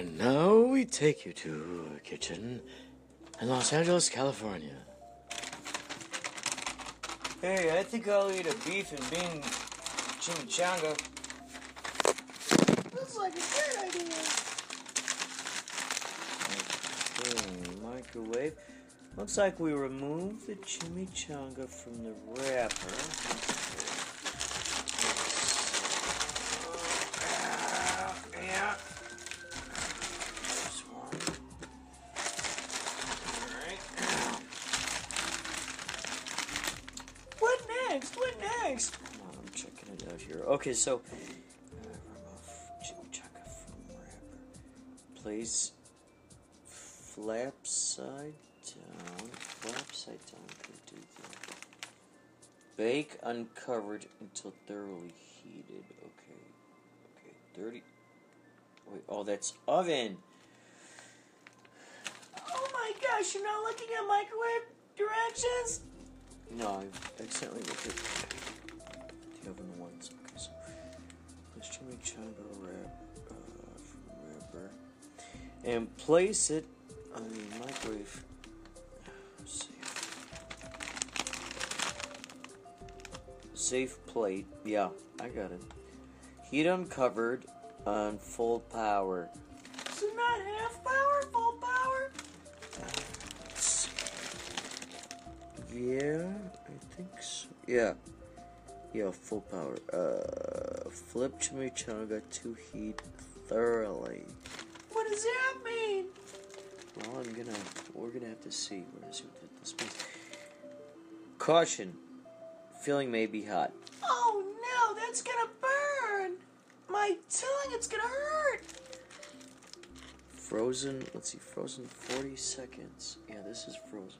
And now we take you to a kitchen in Los Angeles, California. Hey, I think I'll eat a beef and bean chimichanga. Looks like a great idea. Okay, microwave. Looks like we removed the chimichanga from the wrapper. Okay, so uh. Place flap side down. Flap side down. Do that. Bake uncovered until thoroughly heated. Okay. Okay. Thirty. Wait. Oh, that's oven. Oh my gosh, you're not looking at microwave directions? No, I accidentally looked at place chimichanga wrap uh, wrapper and place it on the microwave. Let's see. Safe plate. Yeah, I got it. Heat uncovered on full power. So not half power, full power? Let's. Yeah, I think so. Yeah. Yeah, full power. Uh, flip chimichanga to heat thoroughly. What does that mean? Well, I'm gonna. We're gonna have to see. Where is it? This means. Caution. Feeling may be hot. Oh no, that's gonna burn. My tongue, it's gonna hurt. Frozen. Let's see. Frozen 40 seconds. Yeah, this is frozen.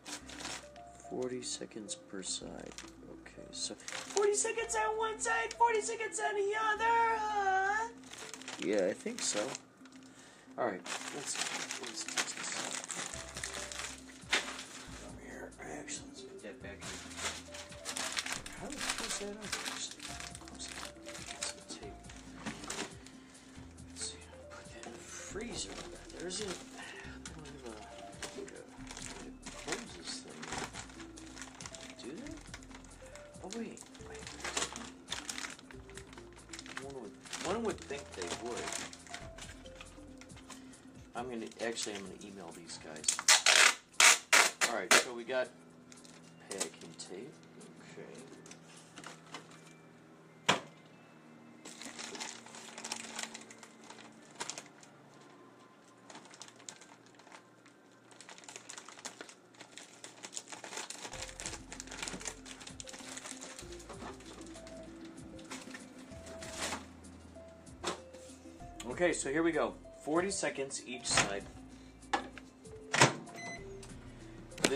40 seconds per side. Okay, so 40 seconds on one side, 40 seconds on the other, huh? yeah, I think so. All right, let's let's this out. Here, actually, let's put that back. here. How up? It. Let's. Put that in the freezer. There's a. actually I'm gonna email these guys. All right, so we got packing tape. Okay. Okay, so here we go. 40 seconds each side.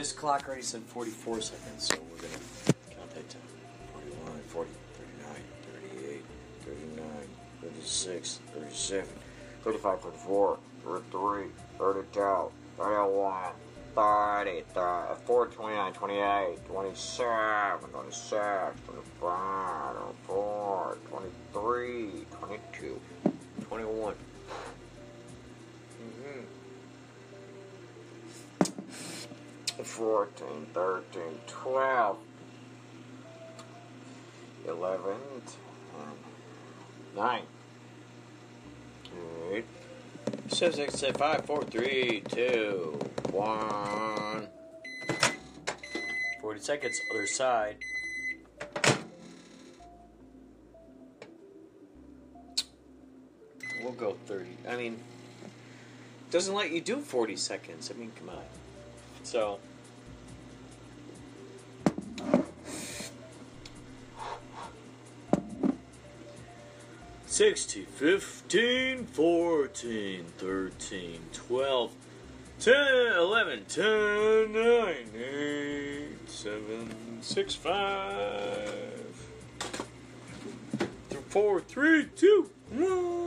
This clock already said 44 seconds, so we're gonna count that down. 41, 40, 39, 38, 39, 36, 37, 35, 34, 33, 32, 31, 30, 30 4, 29, 28, 27, 26, 25, 14, 13, 12, 11, 10, 9, 8, Six, six, six, five, four, three, two, one. 40 seconds, other side. We'll go 30. I mean, doesn't let you do 40 seconds. I mean, come on. So. 60, 15, 14, 13, 12, 10, 11, 10, 9, 8, 7, 6, 5, 4, 3, 2, 1.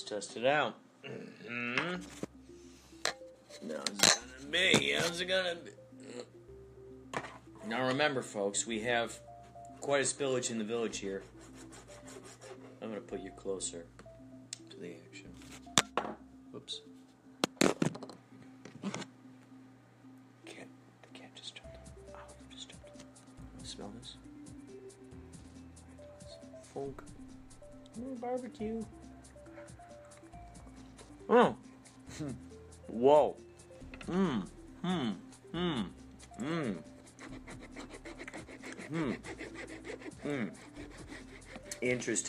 Let's test it out. hmm How's it gonna be? How's it gonna be? Now remember, folks, we have quite a spillage in the village here. I'm gonna put you closer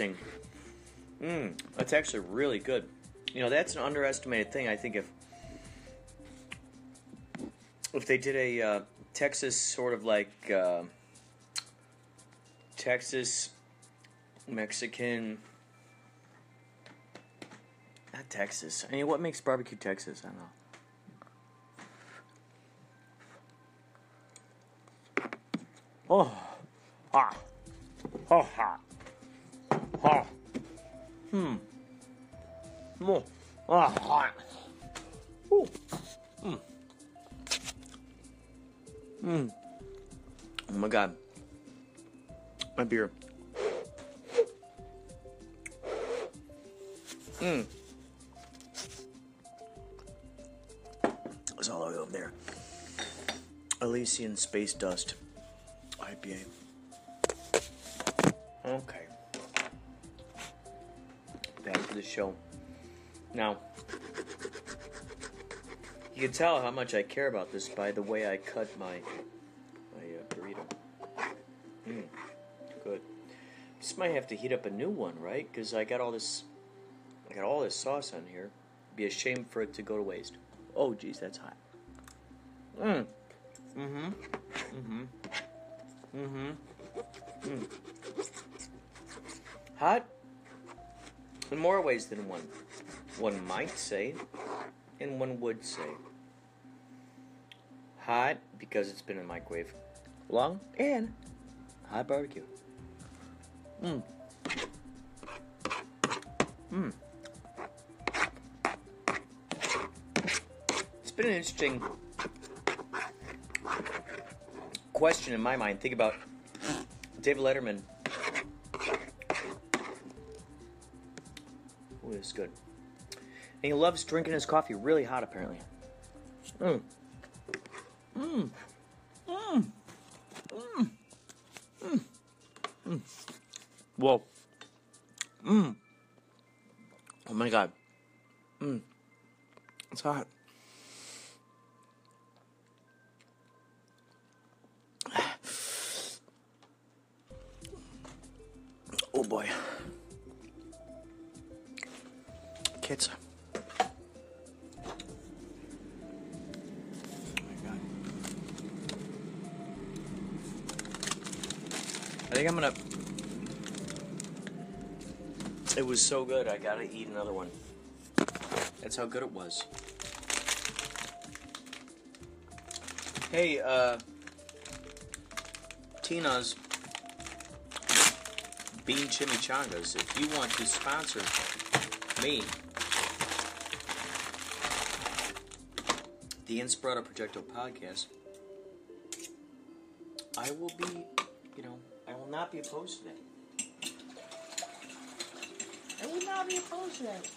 Interesting. Mmm. That's actually really good. You know, that's an underestimated thing. I think if if they did a uh, Texas sort of like uh, Texas Mexican. Not Texas. I mean, what makes barbecue Texas? I don't know. Oh, ah, oh, ha, ha, hmm, oh, ah, hot. Ooh, hmm, hmm. Oh my God, my beer. Hmm. It's all the way over there. Elysian Space Dust IPA. Okay. To the show. Now, you can tell how much I care about this by the way I cut my my uh, burrito. Mm, good. Just might have to heat up a new one, right? Because I got all this, I got all this sauce on here. Be a shame for it to go to waste. Oh, geez, that's hot. Mm. Mm-hmm. Mm-hmm. Mm-hmm. Mm. Hot in more ways than one. One might say, and one would say. Hot because it's been in the microwave long, and hot barbecue. Mmm. Mmm. It's been an interesting question in my mind. Think about David Letterman. This good. And he loves drinking his coffee really hot, apparently. Mmm. Mmm. Mmm. Mmm. Mmm. Mmm. Whoa. Mmm. Oh my god. Mmm. It's hot. So good, I gotta eat another one. That's how good it was. Hey, uh. Tina's Bean Chimichangas. If you want to sponsor me, the Inspirado Projecto podcast, I will be, you know, I will not be opposed to that. I will not be opposed to that.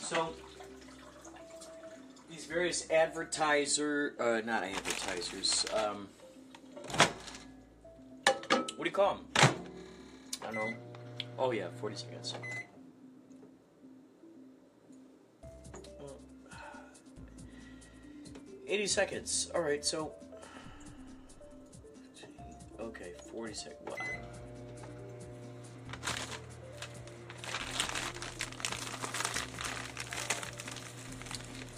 So, these various advertiser, uh, not advertisers, um, what do you call them? I don't know. Oh yeah, 40 seconds. 80 seconds. All right, so. Okay, 40 seconds. Wow.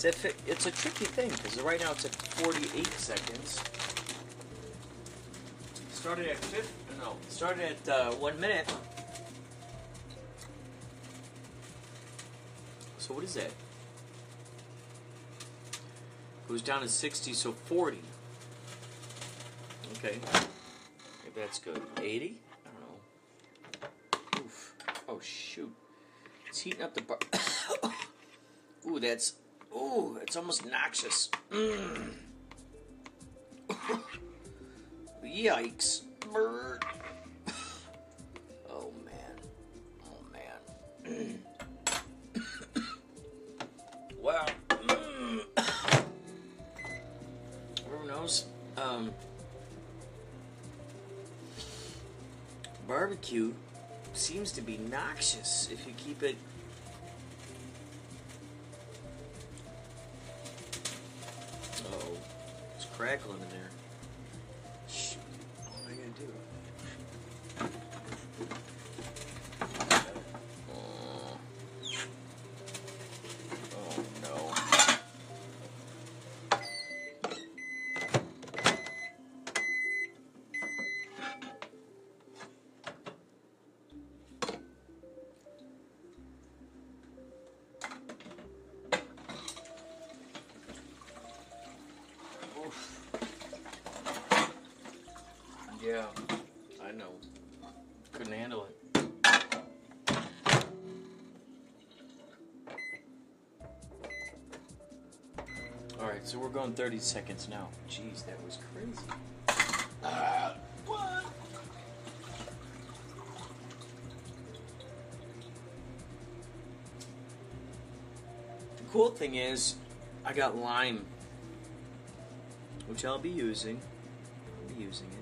It's, fi- it's a tricky thing because right now it's at 48 seconds. Started at 50. No, started at uh, one minute. So what is that? Goes down to 60, so 40. Okay. That's good. 80? I don't know. Oof. Oh, shoot. It's heating up the bar. Ooh, that's. Ooh, it's almost noxious. Mm. Yikes. Brr. Barbecue seems to be noxious if you keep it. We're going 30 seconds now. Jeez, that was crazy. Ah, what? The cool thing is, I got lime, which I'll be using. I'll be using it.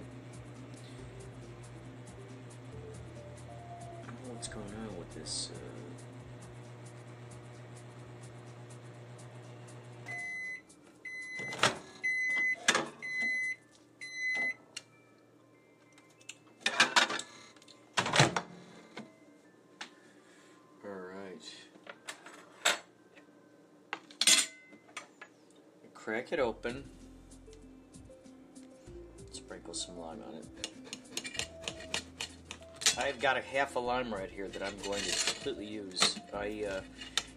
What's going on with this. Uh... Crack it open. Sprinkle some lime on it. I've got a half a lime right here that I'm going to completely use. I uh,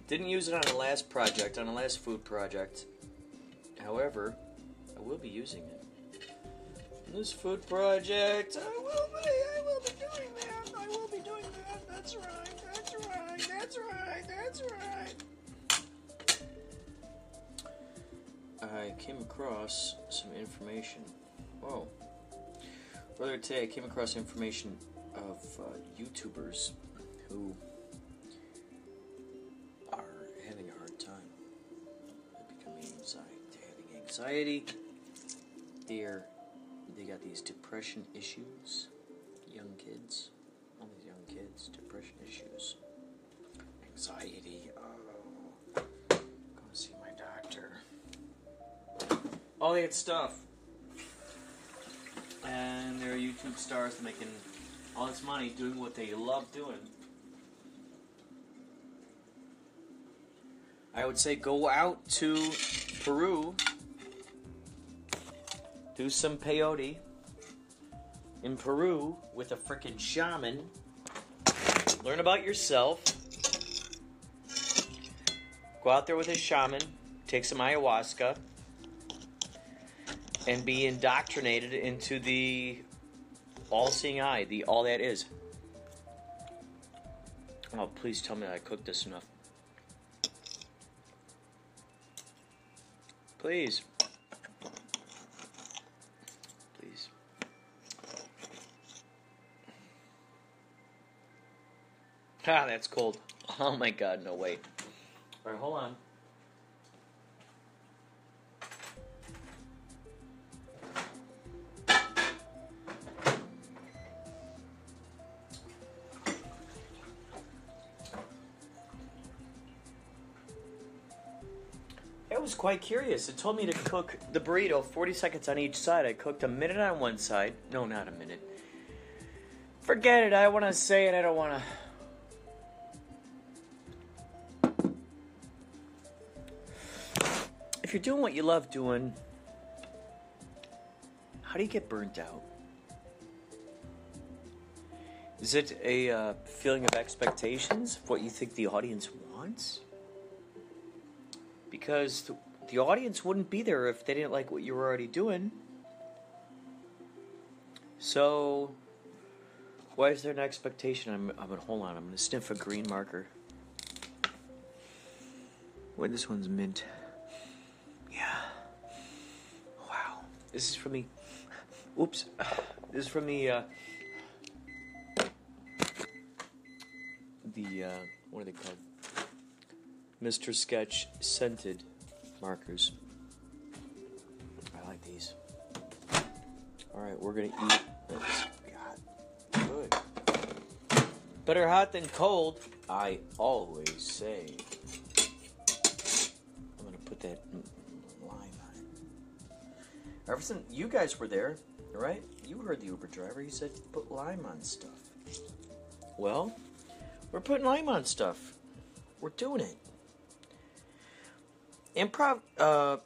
didn't use it on the last project, on the last food project. However, I will be using it. On this food project, across some information. Whoa. Earlier today, I came across information of uh, YouTubers who are having a hard time. They're becoming anxiety, having anxiety. They're they got these depression issues. Young kids, all these young kids, depression issues, anxiety. Oh, see. All that stuff. And they're YouTube stars making all this money doing what they love doing. I would say go out to Peru do some peyote in Peru with a freaking shaman. Learn about yourself. Go out there with a shaman, take some ayahuasca, and be indoctrinated into the all-seeing eye, the all that is. Oh, please tell me I cooked this enough. Please. Please. Ah, that's cold. Oh my god, no way. Alright, hold on. Was quite curious. It told me to cook the burrito 40 seconds on each side. I cooked a minute on one side. No, not a minute. Forget it. I want to say it. I don't want to. If you're doing what you love doing, how do you get burnt out? Is it a uh, feeling of expectations of what you think the audience wants? Because the, audience wouldn't be there if they didn't like what you were already doing. So, why is there an expectation? I'm, I'm gonna hold on. I'm gonna sniff a green marker. Wait, this one's mint. Yeah. Wow. This is from the. Oops. This is from the. Uh, the uh, what are they called? Mr. Sketch scented markers. I like these. All right, we're gonna eat this. God, good. Better hot than cold. I always say. I'm gonna put that lime on it. Ever since you guys were there, right? You heard the Uber driver. He said put lime on stuff. Well, we're putting lime on stuff. We're doing it. Improv, uh,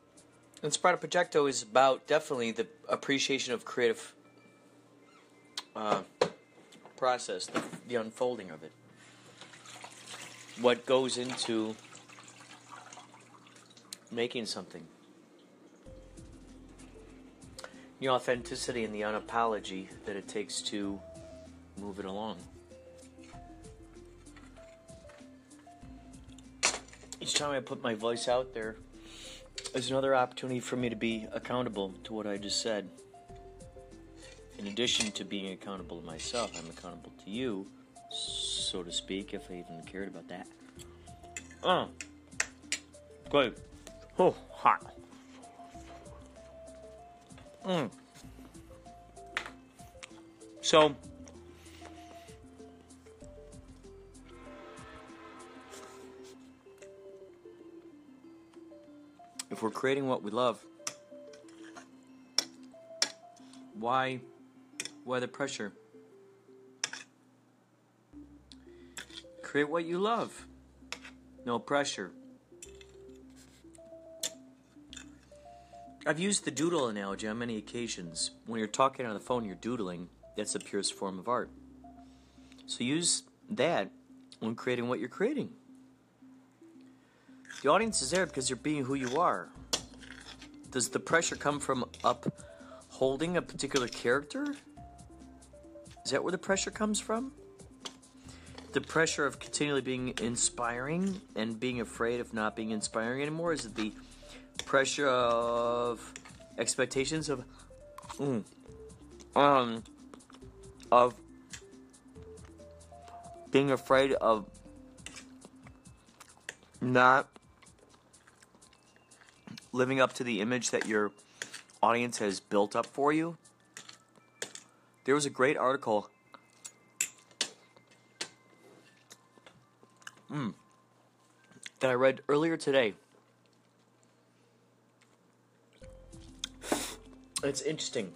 Inspirado Projecto is about definitely the appreciation of creative uh, process, the, the unfolding of it. What goes into making something. The authenticity and the unapology that it takes to move it along. Each time I put my voice out there is another opportunity for me to be accountable to what I just said. In addition to being accountable to myself, I'm accountable to you, so to speak, if I even cared about that. Oh, good. Oh, hot. Mm. So, if we're creating what we love, why why the pressure? Create what you love. No pressure. I've used the doodle analogy on many occasions. When you're talking on the phone, you're doodling. That's the purest form of art. So use that when creating what you're creating. The audience is there because you're being who you are. Does the pressure come from upholding a particular character? Is that where the pressure comes from? The pressure of continually being inspiring and being afraid of not being inspiring anymore? Is it the pressure of expectations of mm, um of being afraid of not living up to the image that your audience has built up for you. There was a great article mm, that I read earlier today. It's interesting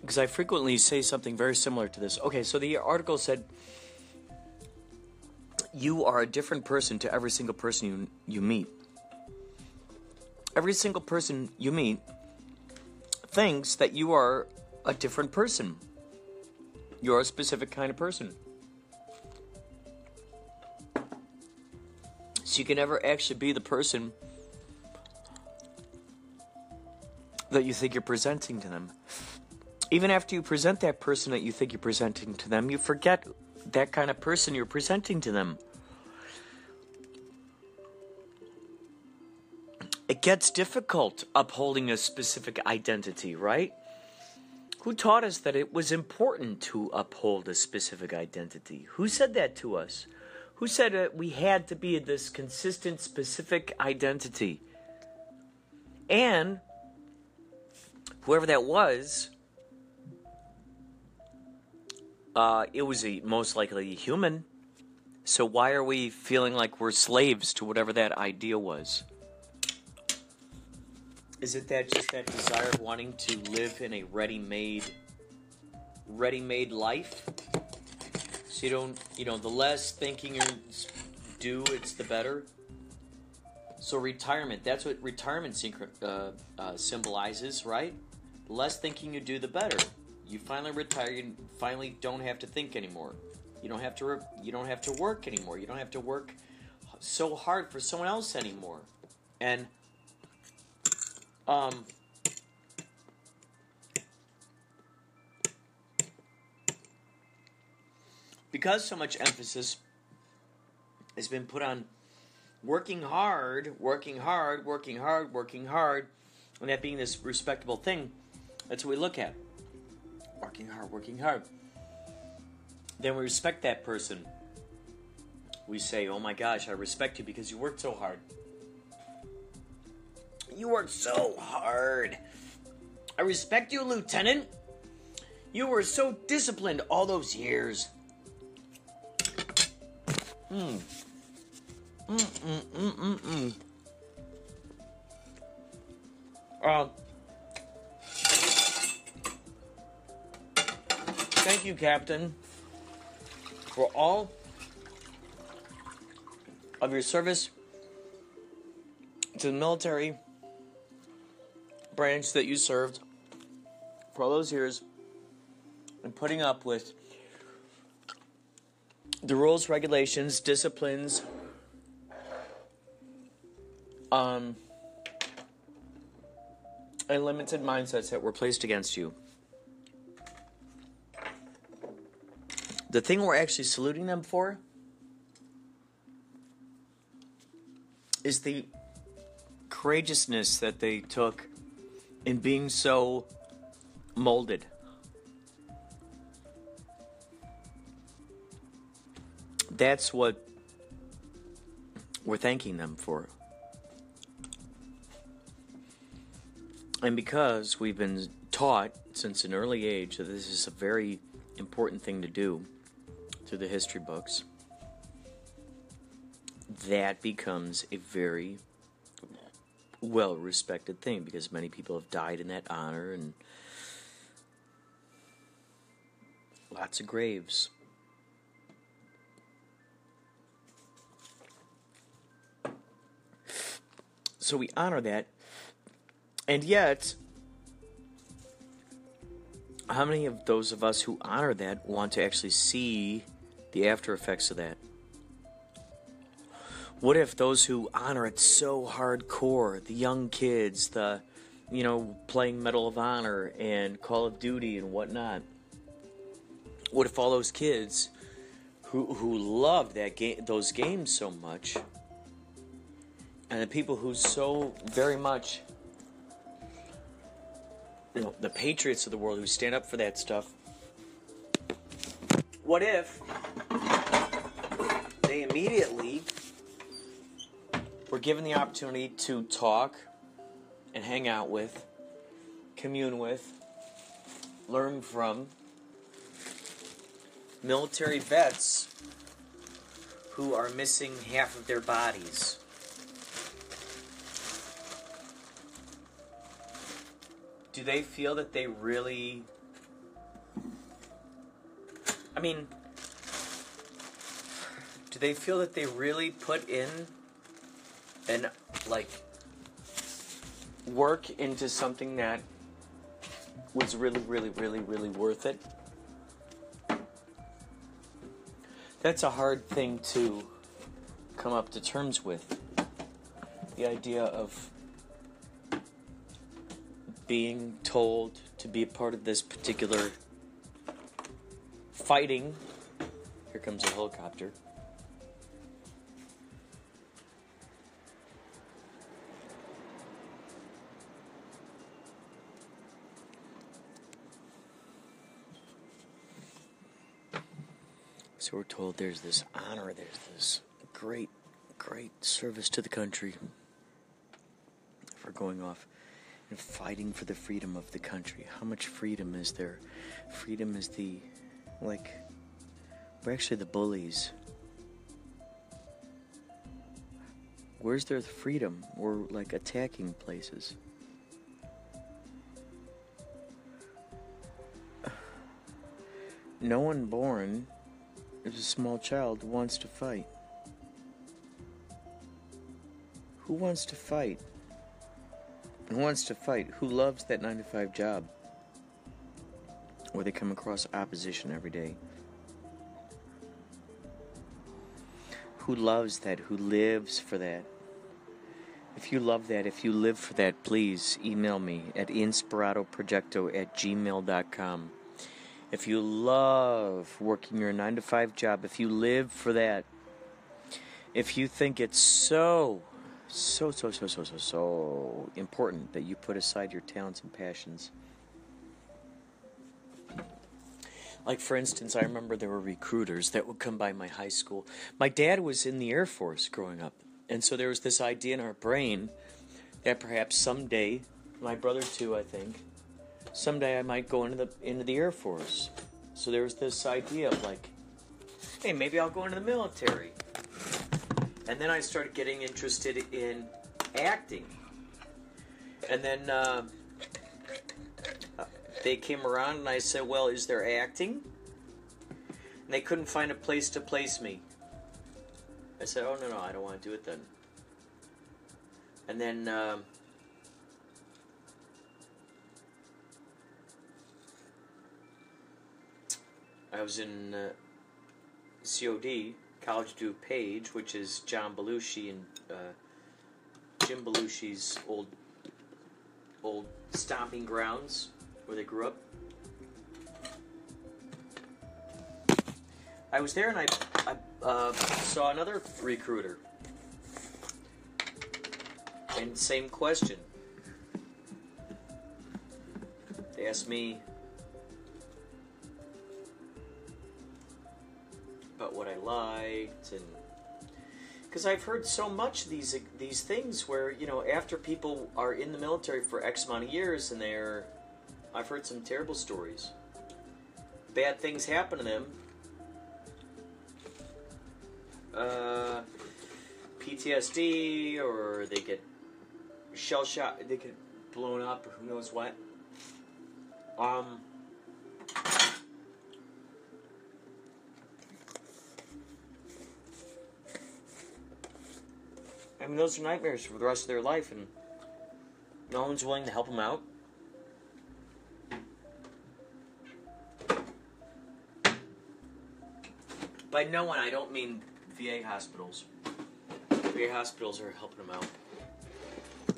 because I frequently say something very similar to this. Okay, so the article said you are a different person to every single person you, you meet every single person you meet thinks that you are a different person. You're a specific kind of person. So you can never actually be the person that you think you're presenting to them. Even after you present that person that you think you're presenting to them, you forget that kind of person you're presenting to them. It gets difficult upholding a specific identity, right? Who taught us that it was important to uphold a specific identity? Who said that to us? Who said that we had to be this consistent, specific identity? And whoever that was, uh, it was a, most likely a human. So why are we feeling like we're slaves to whatever that idea was? Is it that just that desire of wanting to live in a ready-made, ready-made life? So you don't, you know, the less thinking you do, it's the better. So retirement, that's what retirement uh, uh, symbolizes, right? The less thinking you do, the better. You finally retire. You finally don't have to think anymore. You don't have to. You don't have to work anymore. You don't have to work so hard for someone else anymore. And um, because so much emphasis has been put on working hard, working hard, working hard, working hard, and that being this respectable thing, that's what we look at. Working hard, working hard. Then we respect that person. We say, Oh my gosh, I respect you because you worked so hard. You worked so hard. I respect you, Lieutenant. You were so disciplined all those years. Mm. Mm, mm, mm, mm, mm. Uh, thank you, Captain, for all of your service to the military branch that you served for all those years and putting up with the rules, regulations, disciplines, um, and limited mindsets that were placed against you. The thing we're actually saluting them for is the courageousness that they took in being so molded. That's what we're thanking them for. And because we've been taught since an early age that this is a very important thing to do through the history books, that becomes a very well respected thing because many people have died in that honor and lots of graves. So we honor that. And yet, how many of those of us who honor that want to actually see the after effects of that? What if those who honor it so hardcore, the young kids, the you know, playing Medal of Honor and Call of Duty and whatnot. What if all those kids who who love that game those games so much and the people who so very much you know, the patriots of the world who stand up for that stuff what if they immediately we're given the opportunity to talk and hang out with, commune with, learn from military vets who are missing half of their bodies. Do they feel that they really. I mean, do they feel that they really put in and like work into something that was really, really, really, really worth it. That's a hard thing to come up to terms with. The idea of being told to be a part of this particular fighting. Here comes a helicopter. So we're told there's this honor, there's this great, great service to the country for going off and fighting for the freedom of the country. How much freedom is there? Freedom is the, like, we're actually the bullies. Where's their freedom? We're like attacking places. No one born as a small child wants to fight. Who wants to fight? Who wants to fight? Who loves that 9 to 5 job? Where they come across opposition every day? Who loves that? Who lives for that? If you love that, if you live for that, please email me at inspiradoprojecto at gmail.com. If you love working your 9 to 5 job, if you live for that, if you think it's so so, so, so, so, so, so important that you put aside your talents and passions. Like, for instance, I remember there were recruiters that would come by my high school. My dad was in the Air Force growing up, and so there was this idea in our brain that perhaps someday, my brother too, I think, someday I might go into the into the Air Force. So there was this idea of like, hey, maybe I'll go into the military. And then I started getting interested in acting. And then uh, they came around and I said, Well, is there acting? And they couldn't find a place to place me. I said, Oh, no, no, I don't want to do it then. And then. Uh, I was in uh, COD College Du Page, which is John Belushi and uh, Jim Belushi's old old stomping grounds where they grew up. I was there and I, I uh, saw another recruiter. And same question. They asked me about what I liked and because I've heard so much these these things where you know after people are in the military for X amount of years and they're I've heard some terrible stories. Bad things happen to them. Uh, PTSD or they get shell shot, they get blown up or who knows what. Um, I mean, those are nightmares for the rest of their life, and no one's willing to help them out. By no one, I don't mean VA hospitals. VA hospitals are helping them out.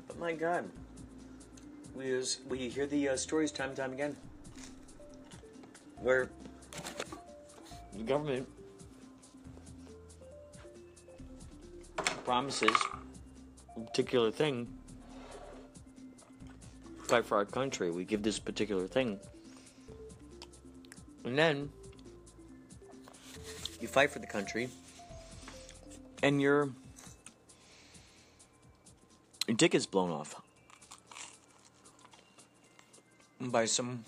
But my God, we was, we hear the uh, stories time and time again, where the government promises particular thing, fight for our country. We give this particular thing. And then you fight for the country and your your dick is blown off by some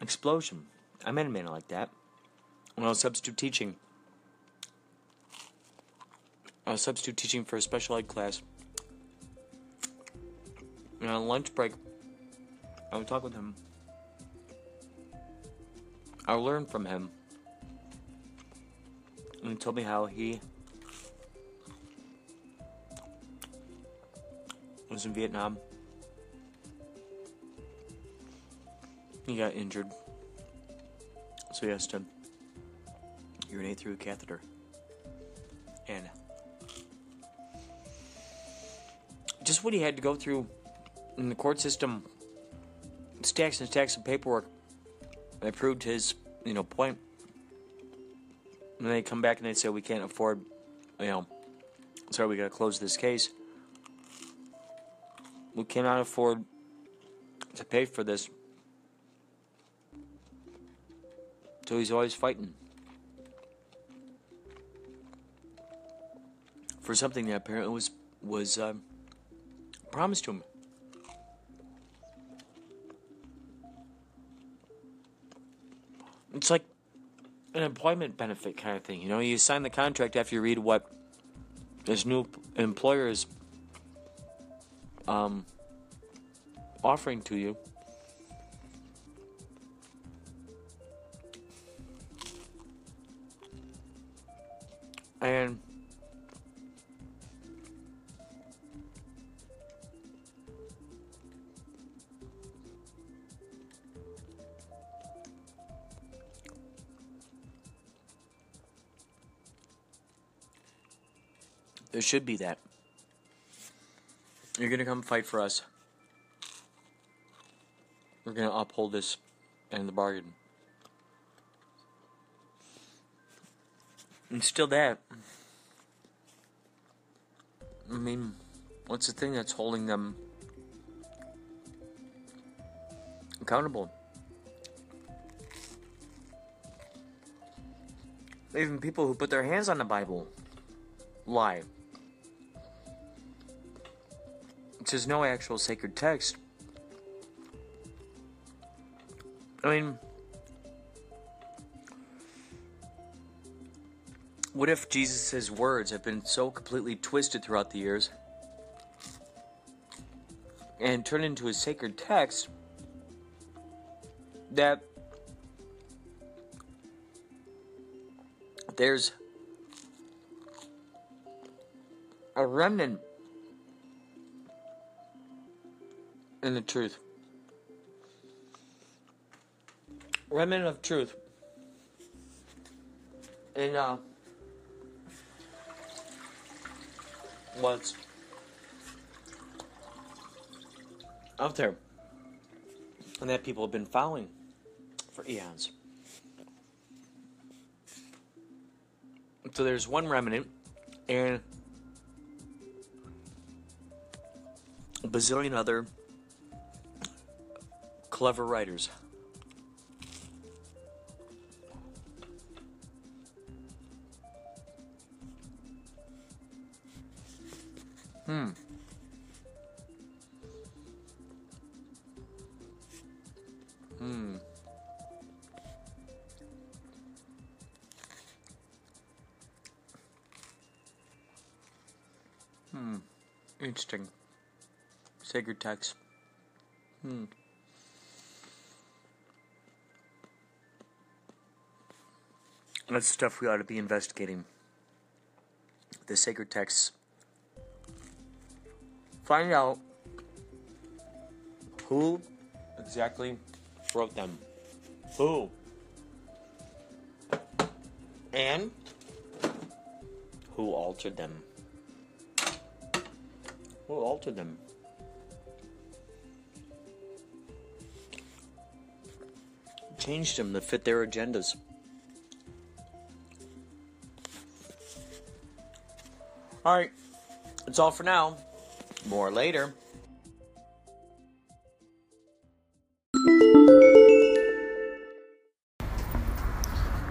explosion. I met a man like that when I was substitute teaching. I was substitute teaching for a special ed class. And on lunch break, I would talk with him. I learned from him. And he told me how he was in Vietnam. He got injured. So he has to urinate through a catheter. And just what he had to go through in the court system stacks and stacks of paperwork that proved his, you know, point. And they come back and they say we can't afford, you know, sorry, we got to close this case. We cannot afford to pay for this. So he's always fighting for something that apparently was was uh, promised to him. It's like an employment benefit kind of thing. You know, you sign the contract after you read what this new employer is um, offering to you. Should be that. You're going to come fight for us. We're going to uphold this and the bargain. And still that. I mean, what's the thing that's holding them accountable? Even people who put their hands on the Bible lie. There's no actual sacred text. I mean, what if Jesus' words have been so completely twisted throughout the years and turned into a sacred text that there's a remnant in the truth. Remnant of truth. And uh what's out there and that people have been following for eons. So there's one remnant and a bazillion other clever writers. Hmm. Hmm. Hmm. Interesting. Sacred text. Hmm. That's stuff we ought to be investigating. The sacred texts. Find out who exactly wrote them. Who? And who altered them? Who altered them? Changed them to fit their agendas. All right, that's all for now. More later.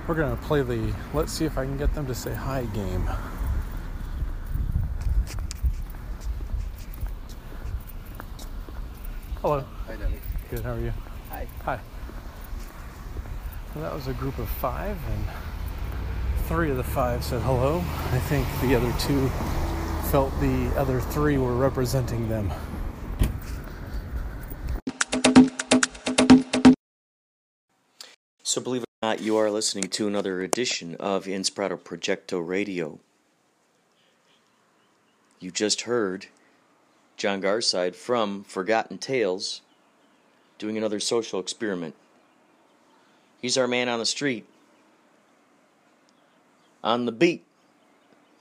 We're gonna play the let's see if I can get them to say hi game. Hello. Hi, Danny. Good, how are you? Hi. Hi. Well, that was a group of five, and three of the five said hello. I think the other two felt the other three were representing them. So, believe it or not, you are listening to another edition of Inspirado Projecto Radio. You just heard John Garside from Forgotten Tales, doing another social experiment. He's our man on the street, on the beat,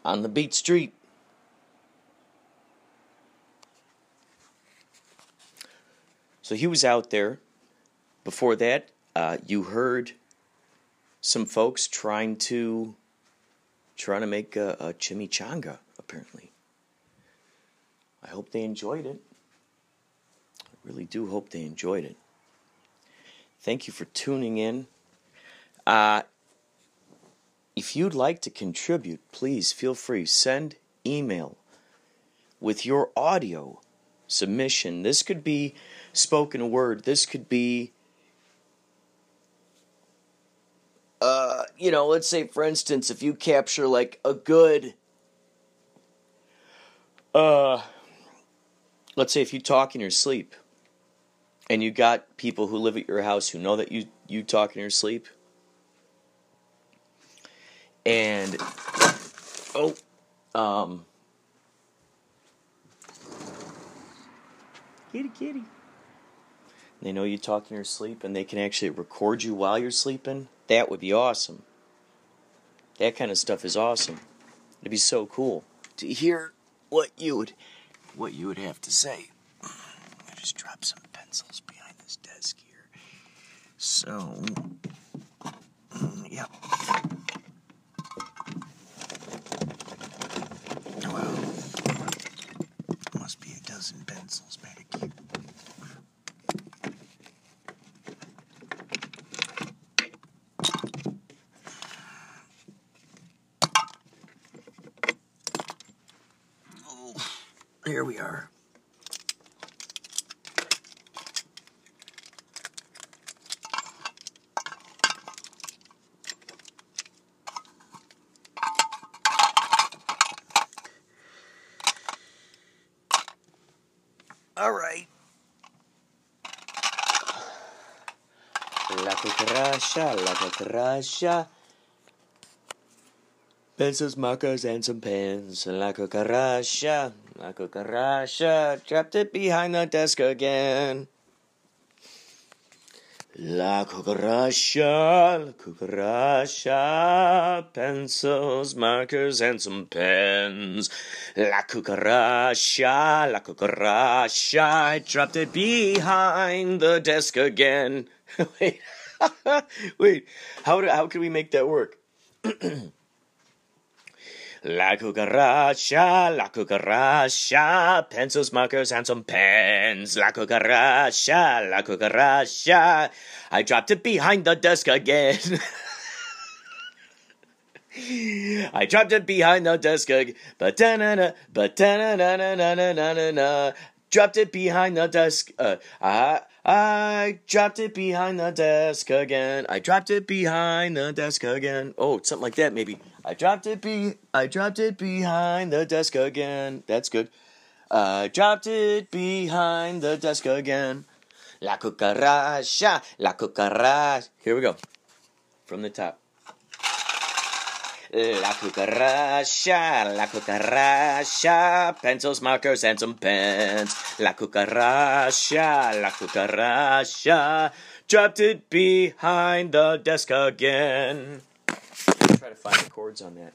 on the beat street. So he was out there. Before that, uh, you heard some folks trying to trying to make a, a chimichanga. Apparently, I hope they enjoyed it. I really do hope they enjoyed it. Thank you for tuning in. Uh, if you'd like to contribute, please feel free. Send email with your audio submission. This could be spoken word. This could be, uh, you know, let's say, for instance, if you capture like a good, uh, let's say if you talk in your sleep and you got people who live at your house who know that you, you talk in your sleep. And, oh, um, kitty, kitty. They know you talk in your sleep and they can actually record you while you're sleeping. That would be awesome. That kind of stuff is awesome. It'd be so cool to hear what you would what you would have to say. I just dropped some pencils behind this desk here. So yeah. Well, be pencils back. Oh, here we are. All right. La cucaracha, la cucaracha. Pencils, markers, and some pens. La cucaracha, la cucaracha. Trapped it behind the desk again. La cucaracha, la cucaracha. Pencils, markers, and some pens. La cucaracha, la cucaracha. I dropped it behind the desk again. Wait, wait. How do, how can we make that work? La cucaracha, la cucaracha, pencils, markers, and some pens. La cucaracha, la cucaracha. I dropped it behind the desk again. I dropped it behind the desk. But na na, but na na na na na na na. Dropped it behind the desk. Uh, I I dropped it behind the desk again. I dropped it behind the desk again. Oh, something like that maybe. I dropped it be I dropped it behind the desk again. That's good. I dropped it behind the desk again. La cucaracha, la cucaracha. Here we go. From the top. La cucaracha, la cucaracha, pencils, markers, and some pens. La cucaracha, la cucaracha, dropped it behind the desk again. Try to find the chords on that.